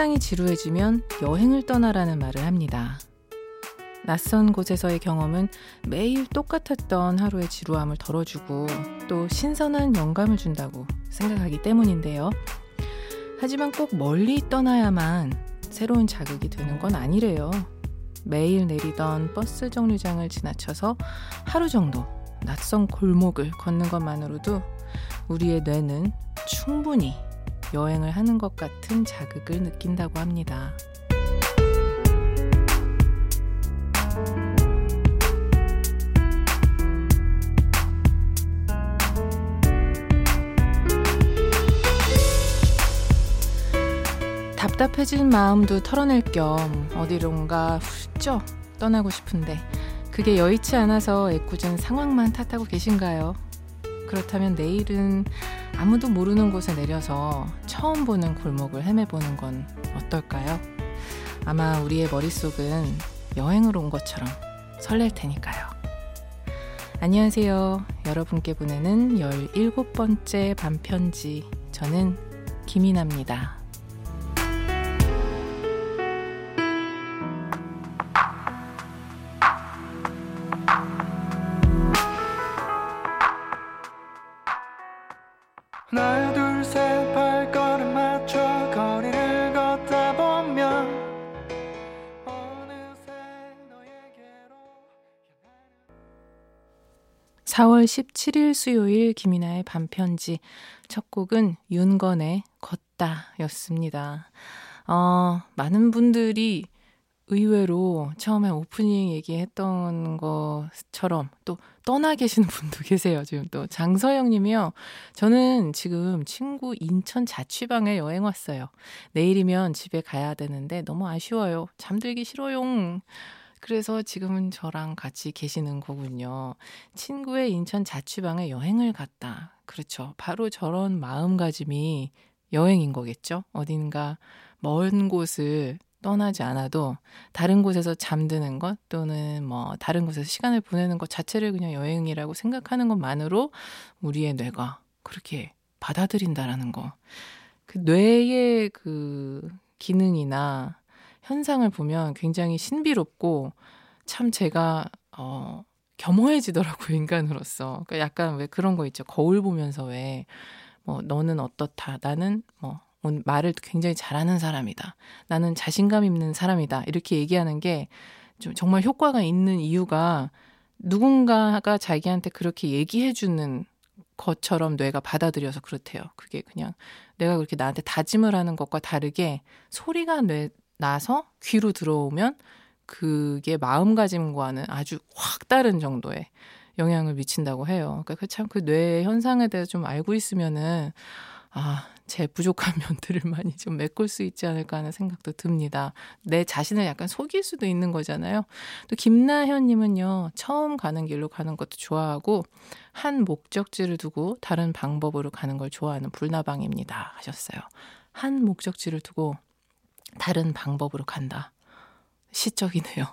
일상이 지루해지면 여행을 떠나라는 말을 합니다. 낯선 곳에서의 경험은 매일 똑같았던 하루의 지루함을 덜어주고 또 신선한 영감을 준다고 생각하기 때문인데요. 하지만 꼭 멀리 떠나야만 새로운 자극이 되는 건 아니래요. 매일 내리던 버스 정류장을 지나쳐서 하루 정도 낯선 골목을 걷는 것만으로도 우리의 뇌는 충분히 여행을 하는 것 같은 자극을 느낀다고 합니다. 답답해진 마음도 털어낼 겸 어디론가 훌쩍 떠나고 싶은데 그게 여의치 않아서 애꿎은 상황만 탓하고 계신가요? 그렇다면 내일은 아무도 모르는 곳에 내려서 처음 보는 골목을 헤매보는 건 어떨까요? 아마 우리의 머릿속은 여행으로 온 것처럼 설렐 테니까요. 안녕하세요. 여러분께 보내는 17번째 반편지. 저는 김이나입니다. 4월 17일 수요일 김이나의 반편지 첫 곡은 윤건의 걷다 였습니다. 어, 많은 분들이 의외로 처음에 오프닝 얘기했던 것처럼 또 떠나 계시는 분도 계세요. 지금 또 장서영 님이요. 저는 지금 친구 인천 자취방에 여행 왔어요. 내일이면 집에 가야 되는데 너무 아쉬워요. 잠들기 싫어요. 그래서 지금은 저랑 같이 계시는 거군요. 친구의 인천 자취방에 여행을 갔다. 그렇죠. 바로 저런 마음가짐이 여행인 거겠죠. 어딘가 먼 곳을 떠나지 않아도 다른 곳에서 잠드는 것 또는 뭐 다른 곳에서 시간을 보내는 것 자체를 그냥 여행이라고 생각하는 것만으로 우리의 뇌가 그렇게 받아들인다라는 거. 그 뇌의 그 기능이나 현상을 보면 굉장히 신비롭고 참 제가 어 겸허해지더라고요, 인간으로서. 그러니까 약간 왜 그런 거 있죠. 거울 보면서 왜, 뭐, 너는 어떻다. 나는 뭐, 말을 굉장히 잘하는 사람이다. 나는 자신감 있는 사람이다. 이렇게 얘기하는 게 좀 정말 효과가 있는 이유가 누군가가 자기한테 그렇게 얘기해주는 것처럼 뇌가 받아들여서 그렇대요. 그게 그냥 내가 그렇게 나한테 다짐을 하는 것과 다르게 소리가 뇌, 나서 귀로 들어오면 그게 마음가짐과는 아주 확 다른 정도의 영향을 미친다고 해요. 그러니까 참그 뇌 현상에 대해서 좀 알고 있으면은 아, 제 부족한 면들을 많이 좀 메꿀 수 있지 않을까 하는 생각도 듭니다. 내 자신을 약간 속일 수도 있는 거잖아요. 또 김나현님은요, 처음 가는 길로 가는 것도 좋아하고, 한 목적지를 두고 다른 방법으로 가는 걸 좋아하는 불나방입니다. 하셨어요. 한 목적지를 두고 다른 방법으로 간다. 시적이네요.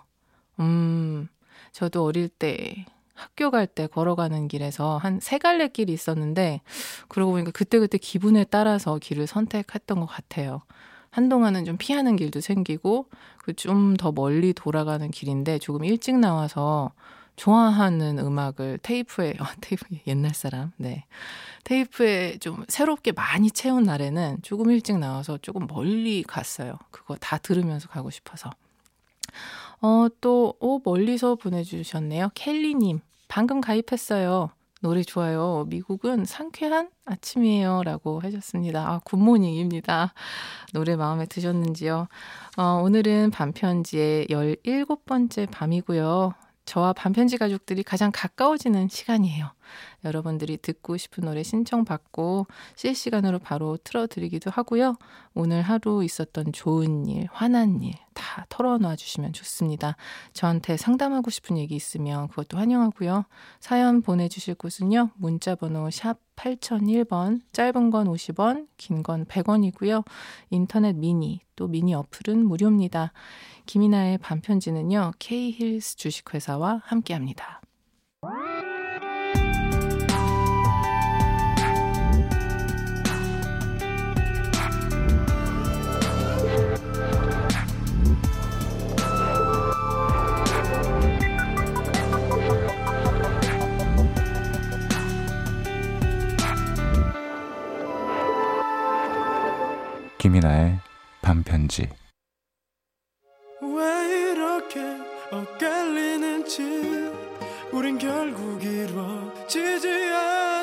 음, 저도 어릴 때 학교 갈 때 걸어가는 길에서 한 세 갈래 길이 있었는데 그러고 보니까 그때그때 기분에 따라서 길을 선택했던 것 같아요. 한동안은 좀 피하는 길도 생기고 그 좀 더 멀리 돌아가는 길인데 조금 일찍 나와서 좋아하는 음악을 테이프에 어, 테이프 옛날 사람 네 테이프에 좀 새롭게 많이 채운 날에는 조금 일찍 나와서 조금 멀리 갔어요. 그거 다 들으면서 가고 싶어서. 어, 또, 오, 멀리서 보내주셨네요. 켈리님, 방금 가입했어요. 노래 좋아요. 미국은 상쾌한 아침이에요. 라고 하셨습니다. 아, Good morning입니다. 노래 마음에 드셨는지요? 어, 오늘은 반편지의 17번째 밤이고요. 저와 반편지 가족들이 가장 가까워지는 시간이에요. 여러분들이 듣고 싶은 노래 신청받고 실시간으로 바로 틀어드리기도 하고요. 오늘 하루 있었던 좋은 일, 화난 일 다 털어놔 주시면 좋습니다. 저한테 상담하고 싶은 얘기 있으면 그것도 환영하고요. 사연 보내주실 곳은요. 문자번호 샵 8001번, 짧은 건 50원, 긴 건 100원이고요. 인터넷 미니, 또 미니 어플은 무료입니다. 김이나의 반편지는요. K힐스 주식회사와 함께합니다. 김이나의 반편지. 왜 이렇게 엇갈리는지 우린 결국 이루어지지 않을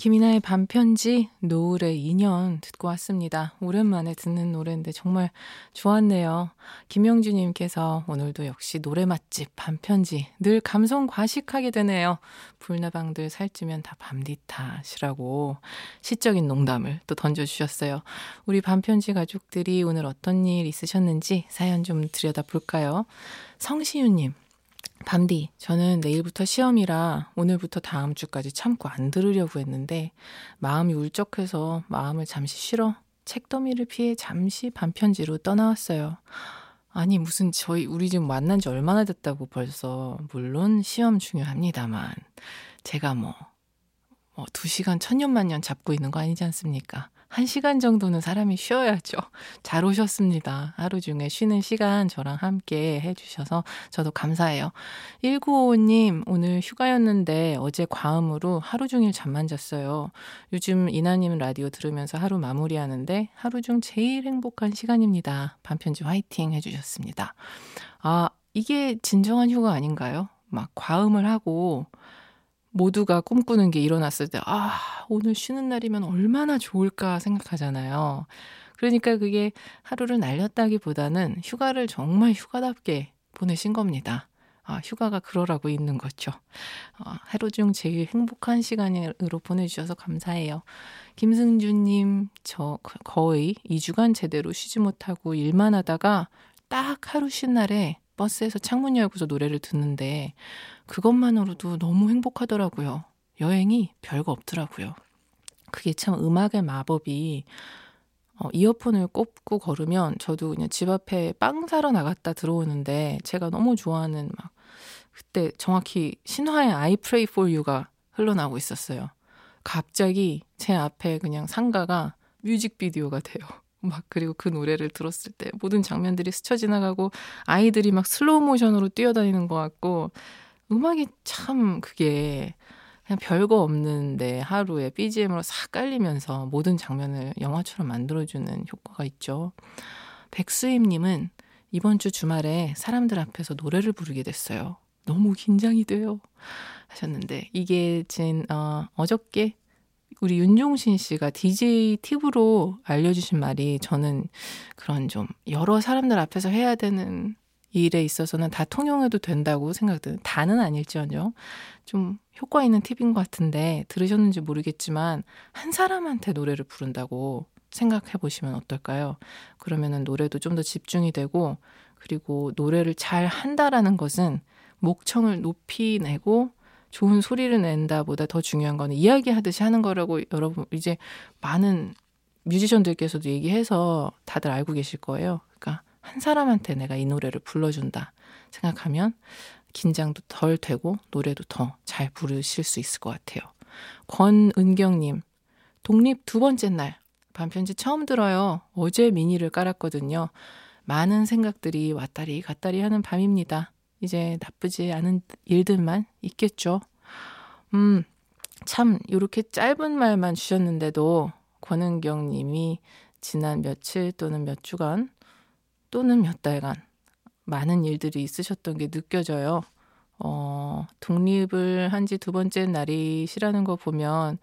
김이나의 반편지 노을의 인연 듣고 왔습니다. 오랜만에 듣는 노래인데 정말 좋았네요. 김영주님께서 오늘도 역시 노래 맛집 반편지 늘 감성 과식하게 되네요. 불나방들 살찌면 다 밤디 탓이라고 시적인 농담을 또 던져주셨어요. 우리 반편지 가족들이 오늘 어떤 일 있으셨는지 사연 좀 들여다볼까요? 성시윤님 밤디, 저는 내일부터 시험이라 오늘부터 다음 주까지 참고 안 들으려고 했는데 마음이 울적해서 마음을 잠시 쉬러 책더미를 피해 잠시 반편지로 떠나왔어요. 아니, 무슨 저희, 우리 지금 만난 지 얼마나 됐다고 벌써. 물론 시험 중요합니다만. 제가 뭐, 뭐, 두 시간 천년만년 잡고 있는 거 아니지 않습니까? 한 시간 정도는 사람이 쉬어야죠. 잘 오셨습니다. 하루 중에 쉬는 시간 저랑 함께 해주셔서 저도 감사해요. 1955님, 오늘 휴가였는데 어제 과음으로 하루 종일 잠만 잤어요. 요즘 이나님 라디오 들으면서 하루 마무리하는데 하루 중 제일 행복한 시간입니다. 반편지 화이팅 해주셨습니다. 아, 이게 진정한 휴가 아닌가요? 막 과음을 하고 모두가 꿈꾸는 게 일어났을 때, 아, 오늘 쉬는 날이면 얼마나 좋을까 생각하잖아요. 그러니까 그게 하루를 날렸다기 보다는 휴가를 정말 휴가답게 보내신 겁니다. 아, 휴가가 그러라고 있는 거죠. 아, 하루 중 제일 행복한 시간으로 보내주셔서 감사해요. 김승주님, 저 거의 2주간 제대로 쉬지 못하고 일만 하다가 딱 하루 쉰 날에 버스에서 창문 열고서 노래를 듣는데 그것만으로도 너무 행복하더라고요. 여행이 별거 없더라고요. 그게 참 음악의 마법이 어, 이어폰을 꼽고 걸으면 저도 그냥 집 앞에 빵 사러 나갔다 들어오는데 제가 너무 좋아하는 막 그때 정확히 신화의 I Pray For You가 흘러나오고 있었어요. 갑자기 제 앞에 그냥 상가가 뮤직비디오가 돼요. 막 그리고 그 노래를 들었을 때 모든 장면들이 스쳐 지나가고 아이들이 막 슬로우 모션으로 뛰어다니는 것 같고 음악이 참 그게 그냥 별거 없는데 하루에 BGM으로 싹 깔리면서 모든 장면을 영화처럼 만들어주는 효과가 있죠. 백수임님은 이번 주 주말에 사람들 앞에서 노래를 부르게 됐어요. 너무 긴장이 돼요. 하셨는데 이게 진 어, 어저께 우리 윤종신 씨가 DJ 팁으로 알려주신 말이 저는 그런 좀 여러 사람들 앞에서 해야 되는 일에 있어서는 다 통용해도 된다고 생각드는 다는 아닐지언정 좀 효과 있는 팁인 것 같은데 들으셨는지 모르겠지만 한 사람한테 노래를 부른다고 생각해 보시면 어떨까요? 그러면은 노래도 좀 더 집중이 되고 그리고 노래를 잘 한다라는 것은 목청을 높이 내고 좋은 소리를 낸다 보다 더 중요한 거는 이야기하듯이 하는 거라고 여러분 이제 많은 뮤지션들께서도 얘기해서 다들 알고 계실 거예요. 그러니까 한 사람한테 내가 이 노래를 불러준다 생각하면 긴장도 덜 되고 노래도 더 잘 부르실 수 있을 것 같아요. 권은경님, 독립 두 번째 날, 반편지 처음 들어요. 어제 미니를 깔았거든요. 많은 생각들이 왔다리 갔다리 하는 밤입니다. 이제 나쁘지 않은 일들만 있겠죠. 음, 참, 이렇게 짧은 말만 주셨는데도 권은경 님이 지난 며칠 또는 몇 주간 또는 몇 달간 많은 일들이 있으셨던 게 느껴져요. 어, 독립을 한 지 두 번째 날이시라는 거 보면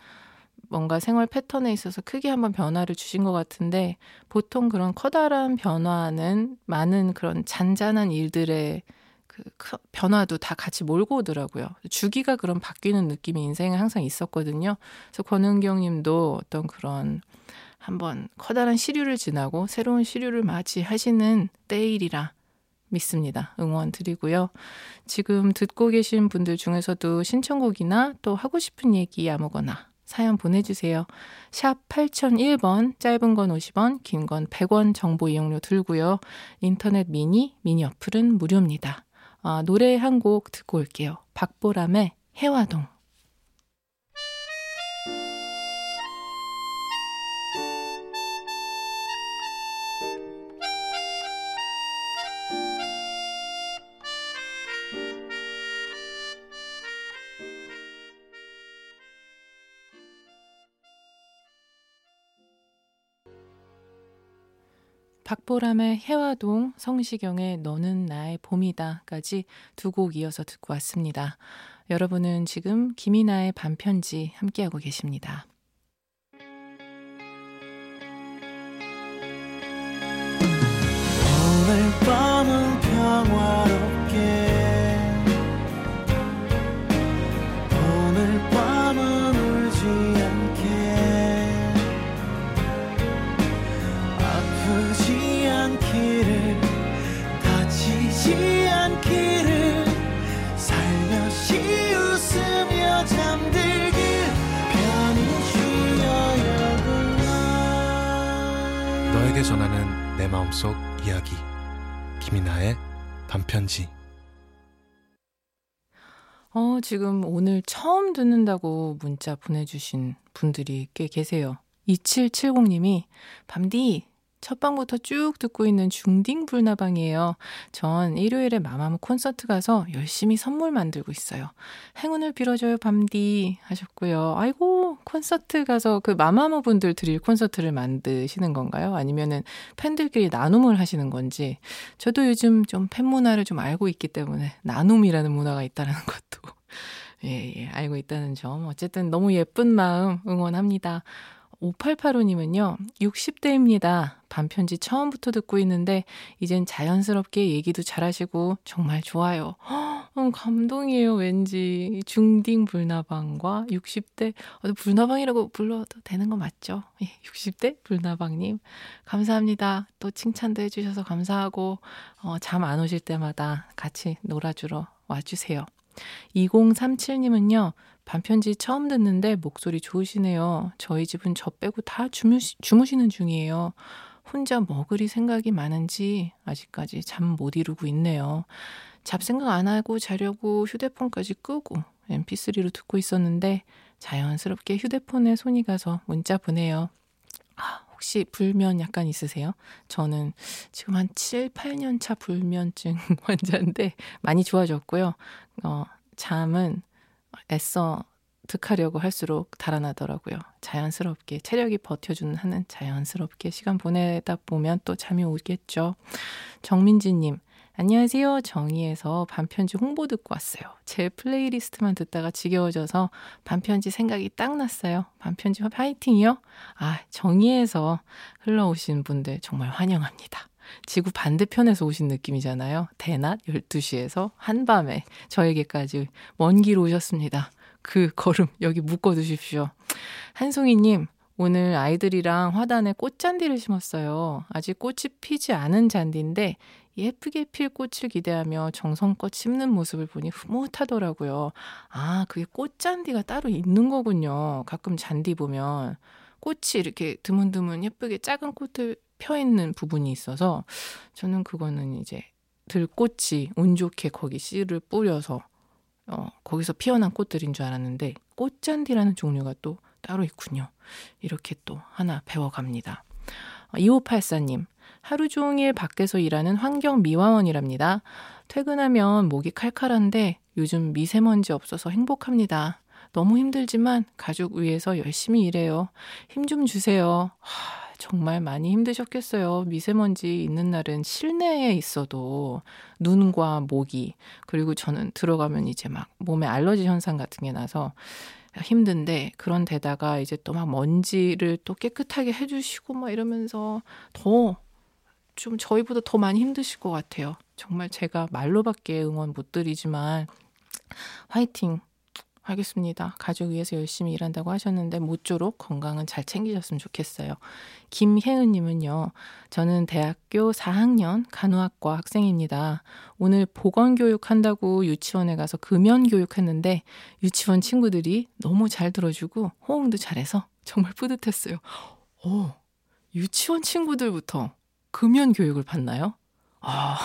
뭔가 생활 패턴에 있어서 크게 한번 변화를 주신 것 같은데 보통 그런 커다란 변화는 많은 그런 잔잔한 일들의 그 변화도 다 같이 몰고 오더라고요. 주기가 그런 바뀌는 느낌이 인생에 항상 있었거든요. 그래서 권은경 님도 어떤 그런 한번 커다란 시류를 지나고 새로운 시류를 맞이하시는 때일이라 믿습니다. 응원 드리고요. 지금 듣고 계신 분들 중에서도 신청곡이나 또 하고 싶은 얘기 아무거나 사연 보내주세요. 샵 8001번, 짧은 건 50원, 긴 건 100원 정보 이용료 들고요. 인터넷 미니, 미니 어플은 무료입니다. 아, 노래 한 곡 듣고 올게요. 박보람의 해화동. 박보람의 해화동, 성시경의 너는 나의 봄이다까지 두 곡 이어서 듣고 왔습니다. 여러분은 지금 김이나의 반편지 함께하고 계십니다. 오늘 밤은 평화롭 너에게 전하는 내 마음속 이야기 김이나의 반편지 어, 지금 오늘 처음 듣는다고 문자 보내주신 분들이 꽤 계세요. 2770님이, 밤디, 첫 방부터 쭉 듣고 있는 중딩 불나방이에요. 전 일요일에 마마무 콘서트 가서 열심히 선물 만들고 있어요. 행운을 빌어줘요, 밤디. 하셨고요. 아이고, 콘서트 가서 그 마마무 분들 드릴 콘서트를 만드시는 건가요? 아니면은 팬들끼리 나눔을 하시는 건지. 저도 요즘 좀 팬 문화를 좀 알고 있기 때문에 나눔이라는 문화가 있다는 것도. 예, 예, 알고 있다는 점. 어쨌든 너무 예쁜 마음 응원합니다. 5885님은요, 60대입니다. 반편지 처음부터 듣고 있는데, 이젠 자연스럽게 얘기도 잘하시고, 정말 좋아요. 어, 감동이에요, 왠지. 중딩 불나방과 60대, 어, 불나방이라고 불러도 되는 거 맞죠? 예, 60대 불나방님, 감사합니다. 또 칭찬도 해주셔서 감사하고, 어, 잠 안 오실 때마다 같이 놀아주러 와주세요. 2037님은요, 반편지 처음 듣는데 목소리 좋으시네요. 저희 집은 저 빼고 다 주무시, 주무시는 중이에요. 혼자 먹으리 생각이 많은지 아직까지 잠 못 이루고 있네요. 잡생각 안 하고 자려고 휴대폰까지 끄고 mp3로 듣고 있었는데 자연스럽게 휴대폰에 손이 가서 문자 보내요. 아, 혹시 불면 약간 있으세요? 저는 지금 한 7, 8년 차 불면증 환자인데 많이 좋아졌고요. 어, 잠은 애써 득하려고 할수록 달아나더라고요. 자연스럽게 체력이 버텨주는 하는 자연스럽게 시간 보내다 보면 또 잠이 오겠죠. 정민지님, 안녕하세요. 정의에서 반편지 홍보 듣고 왔어요. 제 플레이리스트만 듣다가 지겨워져서 반편지 생각이 딱 났어요. 반편지 파이팅이요? 아, 정의에서 흘러오신 분들 정말 환영합니다. 지구 반대편에서 오신 느낌이잖아요. 대낮 12시에서 한밤에 저에게까지 먼 길 오셨습니다. 그 걸음 여기 묶어 두십시오. 한송이님, 오늘 아이들이랑 화단에 꽃잔디를 심었어요. 아직 꽃이 피지 않은 잔디인데 예쁘게 필 꽃을 기대하며 정성껏 심는 모습을 보니 흐뭇하더라고요. 아, 그게 꽃잔디가 따로 있는 거군요. 가끔 잔디 보면 꽃이 이렇게 드문드문 예쁘게 작은 꽃을 펴 있는 부분이 있어서 저는 그거는 이제 들꽃이 운 좋게 거기 씨를 뿌려서 어, 거기서 피어난 꽃들인 줄 알았는데 꽃잔디라는 종류가 또 따로 있군요. 이렇게 또 하나 배워갑니다. 2584님, 하루 종일 밖에서 일하는 환경 미화원이랍니다. 퇴근하면 목이 칼칼한데 요즘 미세먼지 없어서 행복합니다. 너무 힘들지만 가족 위해서 열심히 일해요. 힘 좀 주세요. 하, 정말 많이 힘드셨겠어요. 미세먼지 있는 날은 실내에 있어도 눈과 모기, 그리고 저는 들어가면 이제 막 몸에 알러지 현상 같은 게 나서 힘든데 그런 데다가 이제 또 막 먼지를 또 깨끗하게 해주시고 막 이러면서 더 좀 저희보다 더 많이 힘드실 것 같아요. 정말 제가 말로밖에 응원 못 드리지만 화이팅 하겠습니다. 가족 위해서 열심히 일한다고 하셨는데 모쪼록 건강은 잘 챙기셨으면 좋겠어요. 김혜은 님은요, 저는 대학교 4학년 간호학과 학생입니다. 오늘 보건 교육 한다고 유치원에 가서 금연 교육 했는데 유치원 친구들이 너무 잘 들어주고 호응도 잘해서 정말 뿌듯했어요. 오, 유치원 친구들부터 금연 교육을 받나요? 아,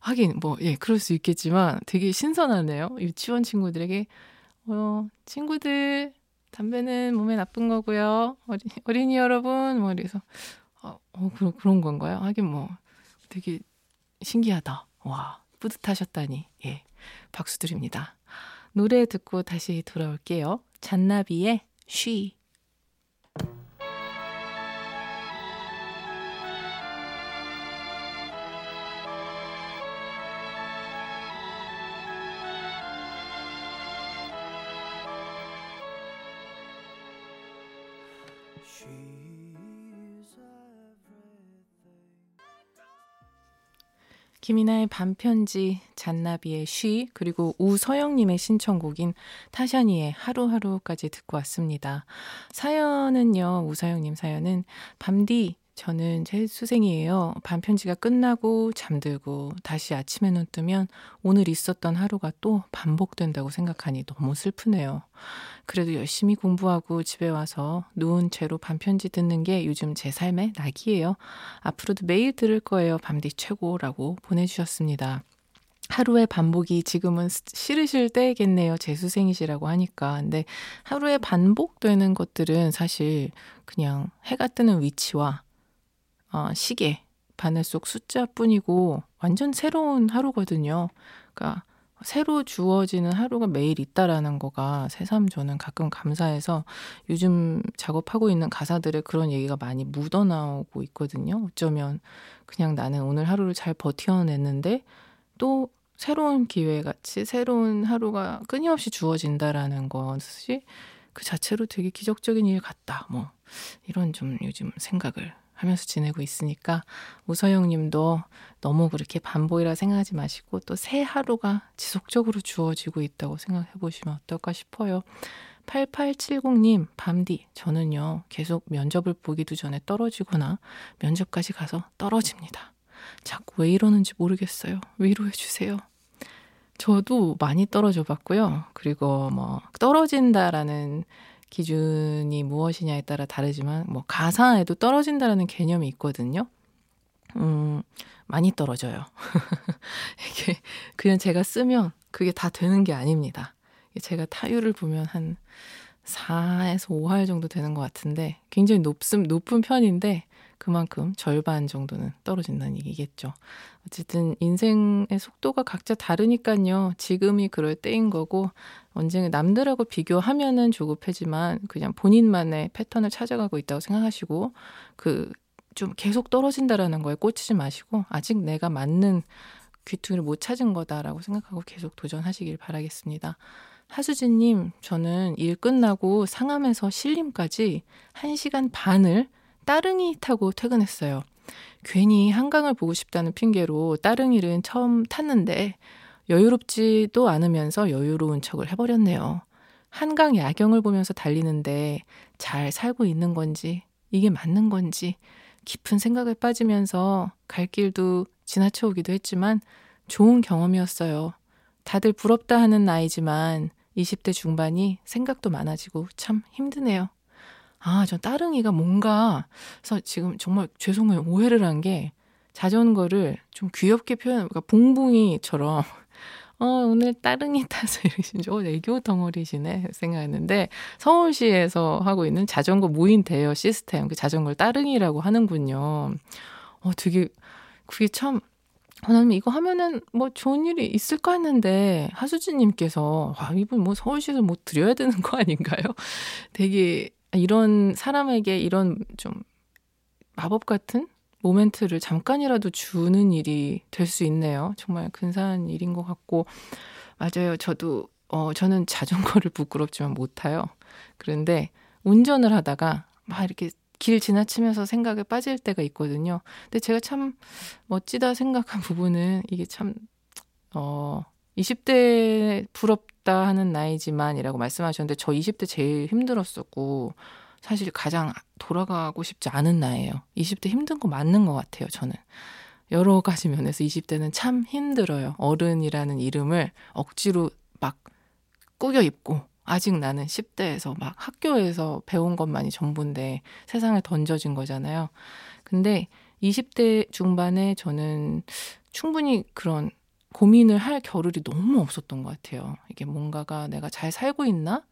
하긴 뭐 예 그럴 수 있겠지만 되게 신선하네요. 유치원 친구들에게 어 친구들 담배는 몸에 나쁜 거고요. 어린, 어린이 여러분 뭐 이래서 어, 어 그런 그런 건가요? 하긴 뭐 되게 신기하다. 와 뿌듯하셨다니 예 박수 드립니다. 노래 듣고 다시 돌아올게요. 잔나비의 쉬. 김이나의 반편지, 잔나비의 쉬, 그리고 우서영님의 신청곡인 타샤니의 하루하루까지 듣고 왔습니다. 사연은요, 우서영님 사연은 밤디 저는 제 수생이에요. 반편지가 끝나고 잠들고 다시 아침에 눈 뜨면 오늘 있었던 하루가 또 반복된다고 생각하니 너무 슬프네요. 그래도 열심히 공부하고 집에 와서 누운 채로 반편지 듣는 게 요즘 제 삶의 낙이에요. 앞으로도 매일 들을 거예요. 밤디 최고라고 보내주셨습니다. 하루의 반복이 지금은 싫으실 때겠네요. 재수생이시라고 하니까. 근데 하루에 반복되는 것들은 사실 그냥 해가 뜨는 위치와 어, 시계, 바늘 속 숫자뿐이고 완전 새로운 하루거든요. 그러니까 새로 주어지는 하루가 매일 있다라는 거가 새삼 저는 가끔 감사해서 요즘 작업하고 있는 가사들에 그런 얘기가 많이 묻어나오고 있거든요. 어쩌면 그냥 나는 오늘 하루를 잘 버텨냈는데 또 새로운 기회 같이 새로운 하루가 끊임없이 주어진다라는 것이 그 자체로 되게 기적적인 일 같다. 뭐 이런 좀 요즘 생각을 하면서 지내고 있으니까 우서영 님도 너무 그렇게 반복이라 생각하지 마시고 또 새 하루가 지속적으로 주어지고 있다고 생각해 보시면 어떨까 싶어요. 8870님, 밤디, 저는요, 계속 면접을 보기도 전에 떨어지거나 면접까지 가서 떨어집니다. 자꾸 왜 이러는지 모르겠어요. 위로해 주세요. 저도 많이 떨어져 봤고요. 그리고 뭐, 떨어진다라는 기준이 무엇이냐에 따라 다르지만 뭐 가사에도 떨어진다라는 개념이 있거든요. 음, 많이 떨어져요. 이게 그냥 제가 쓰면 그게 다 되는 게 아닙니다. 제가 타율을 보면 한 4에서 5할 정도 되는 것 같은데 굉장히 높음, 높은 편인데 그만큼 절반 정도는 떨어진다는 얘기겠죠. 어쨌든 인생의 속도가 각자 다르니까요. 지금이 그럴 때인 거고 언젠가 남들하고 비교하면은 조급해지만 그냥 본인만의 패턴을 찾아가고 있다고 생각하시고 그 좀 계속 떨어진다라는 거에 꽂히지 마시고 아직 내가 맞는 귀퉁이를 못 찾은 거다라고 생각하고 계속 도전하시길 바라겠습니다. 하수진님, 저는 일 끝나고 상암에서 신림까지 1시간 반을 따릉이 타고 퇴근했어요. 괜히 한강을 보고 싶다는 핑계로 따릉이를 처음 탔는데 여유롭지도 않으면서 여유로운 척을 해버렸네요. 한강 야경을 보면서 달리는데 잘 살고 있는 건지, 이게 맞는 건지, 깊은 생각에 빠지면서 갈 길도 지나쳐 오기도 했지만 좋은 경험이었어요. 다들 부럽다 하는 나이지만 20대 중반이 생각도 많아지고 참 힘드네요. 아, 저 따릉이가 뭔가, 그래서 지금 정말 죄송해요. 오해를 한 게 자전거를 좀 귀엽게 표현, 그러니까 봉봉이처럼, 어, 오늘 따릉이 타서 이러신 줄, 어, 애교 덩어리시네. 생각했는데, 서울시에서 하고 있는 자전거 무인 대여 시스템, 그 자전거를 따릉이라고 하는군요. 어, 되게, 그게 참, 하나님 이거 하면은 뭐 좋은 일이 있을까 했는데 하수진님께서 와 이분 뭐 서울시에서 뭐 드려야 되는 거 아닌가요? 되게 이런 사람에게 이런 좀 마법 같은 모멘트를 잠깐이라도 주는 일이 될 수 있네요. 정말 근사한 일인 것 같고 맞아요. 저도 어 저는 자전거를 부끄럽지만 못 타요. 그런데 운전을 하다가 막 이렇게 길 지나치면서 생각에 빠질 때가 있거든요. 근데 제가 참 멋지다 생각한 부분은 이게 참, 어, 20대 부럽 다 하는 나이지만이라고 말씀하셨는데 저 20대 제일 힘들었었고 사실 가장 돌아가고 싶지 않은 나이에요 20대 힘든 거 맞는 것 같아요, 저는. 여러 가지 면에서 20대는 참 힘들어요. 어른이라는 이름을 억지로 막 꾸겨 입고 아직 나는 10대에서 막 학교에서 배운 것만이 전부인데 세상에 던져진 거잖아요. 근데 20대 중반에 저는 충분히 그런 고민을 할 겨를이 너무 없었던 것 같아요. 이게 뭔가가 내가 잘 살고 있나?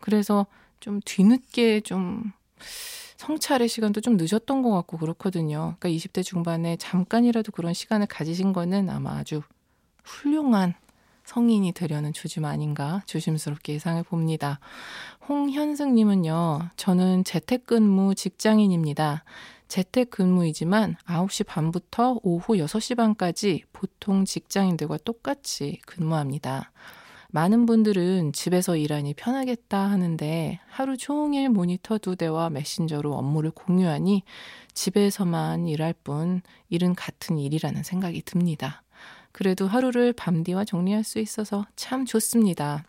그래서 좀 뒤늦게 좀 성찰의 시간도 좀 늦었던 것 같고 그렇거든요. 그러니까 20대 중반에 잠깐이라도 그런 시간을 가지신 거는 아마 아주 훌륭한 성인이 되려는 조짐 아닌가 조심스럽게 예상을 봅니다. 홍현승님은요, 저는 재택근무 직장인입니다. 재택근무이지만 9시 반부터 오후 6시 반까지 보통 직장인들과 똑같이 근무합니다. 많은 분들은 집에서 일하니 편하겠다 하는데 하루 종일 모니터 두 대와 메신저로 업무를 공유하니 집에서만 일할 뿐 일은 같은 일이라는 생각이 듭니다. 그래도 하루를 밤디와 정리할 수 있어서 참 좋습니다.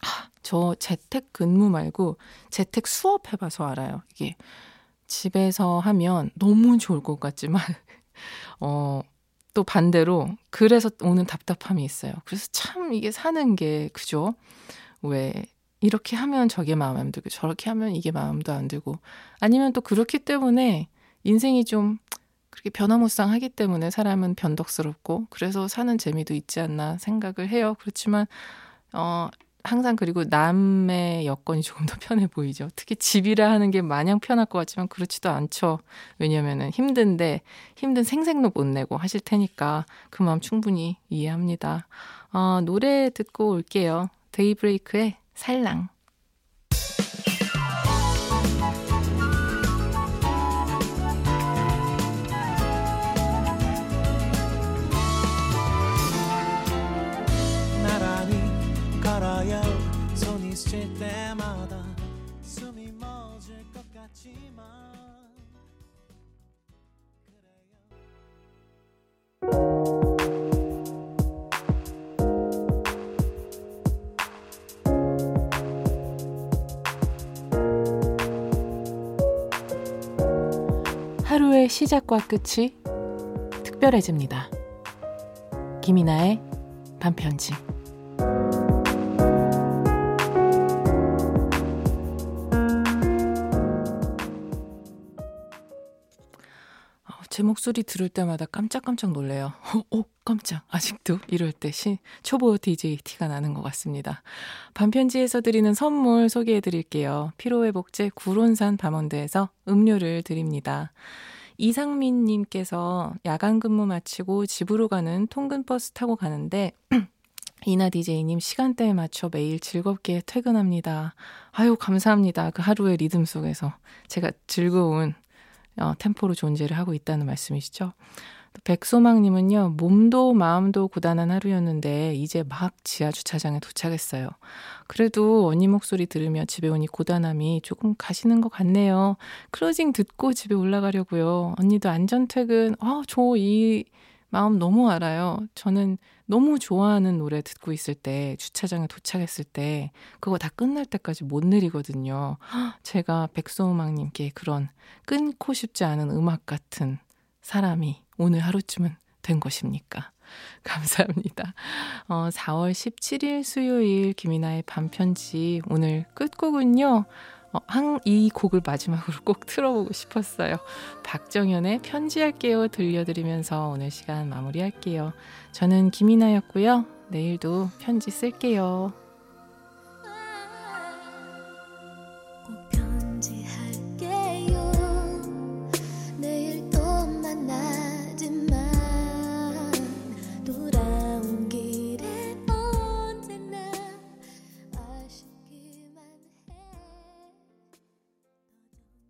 하, 저 재택 근무 말고 재택 수업 해봐서 알아요. 이게 집에서 하면 너무 좋을 것 같지만, 어, 또 반대로 그래서 오는 답답함이 있어요. 그래서 참 이게 사는 게 그죠? 왜 이렇게 하면 저게 마음에 안 들고 저렇게 하면 이게 마음도 안 들고 아니면 또 그렇기 때문에 인생이 좀 그렇게 변화무쌍하기 때문에 사람은 변덕스럽고 그래서 사는 재미도 있지 않나 생각을 해요. 그렇지만 어 항상 그리고 남의 여건이 조금 더 편해 보이죠. 특히 집이라 하는 게 마냥 편할 것 같지만 그렇지도 않죠. 왜냐면은 힘든데 힘든 생색도 못 내고 하실 테니까 그 마음 충분히 이해합니다. 어, 노래 듣고 올게요. 데이브레이크의 살랑. 스칠 때마다 숨이 멎을 것 같지만 하루의 시작과 끝이 특별해집니다. 김이나의 반편지. 목소리 들을 때마다 깜짝깜짝 놀래요. 어, 오, 깜짝. 아직도 이럴 때 시, 초보 DJ 티가 나는 것 같습니다. 반편지에서 드리는 선물 소개해 드릴게요. 피로회복제 구론산 밤원드에서 음료를 드립니다. 이상민 님께서 야간 근무 마치고 집으로 가는 통근버스 타고 가는데 이나 DJ님 시간대에 맞춰 매일 즐겁게 퇴근합니다. 아유, 감사합니다. 그 하루의 리듬 속에서 제가 즐거운 어, 템포로 존재를 하고 있다는 말씀이시죠. 백소망님은요, 몸도 마음도 고단한 하루였는데, 이제 막 지하 주차장에 도착했어요. 그래도 언니 목소리 들으며 집에 오니 고단함이 조금 가시는 것 같네요. 클로징 듣고 집에 올라가려고요. 언니도 안전퇴근, 아, 저 이 마음 너무 알아요. 저는 너무 좋아하는 노래 듣고 있을 때, 주차장에 도착했을 때, 그거 다 끝날 때까지 못 내리거든요. 제가 백소망님께 그런 끊고 싶지 않은 음악 같은 사람이 오늘 하루쯤은 된 것입니까? 감사합니다. 어, 4월 17일 수요일 김이나의 반편지 오늘 끝곡은요. 어, 한, 이 곡을 마지막으로 꼭 틀어보고 싶었어요. 박정현의 편지할게요 들려드리면서 오늘 시간 마무리할게요. 저는 김이나였고요. 내일도 편지 쓸게요.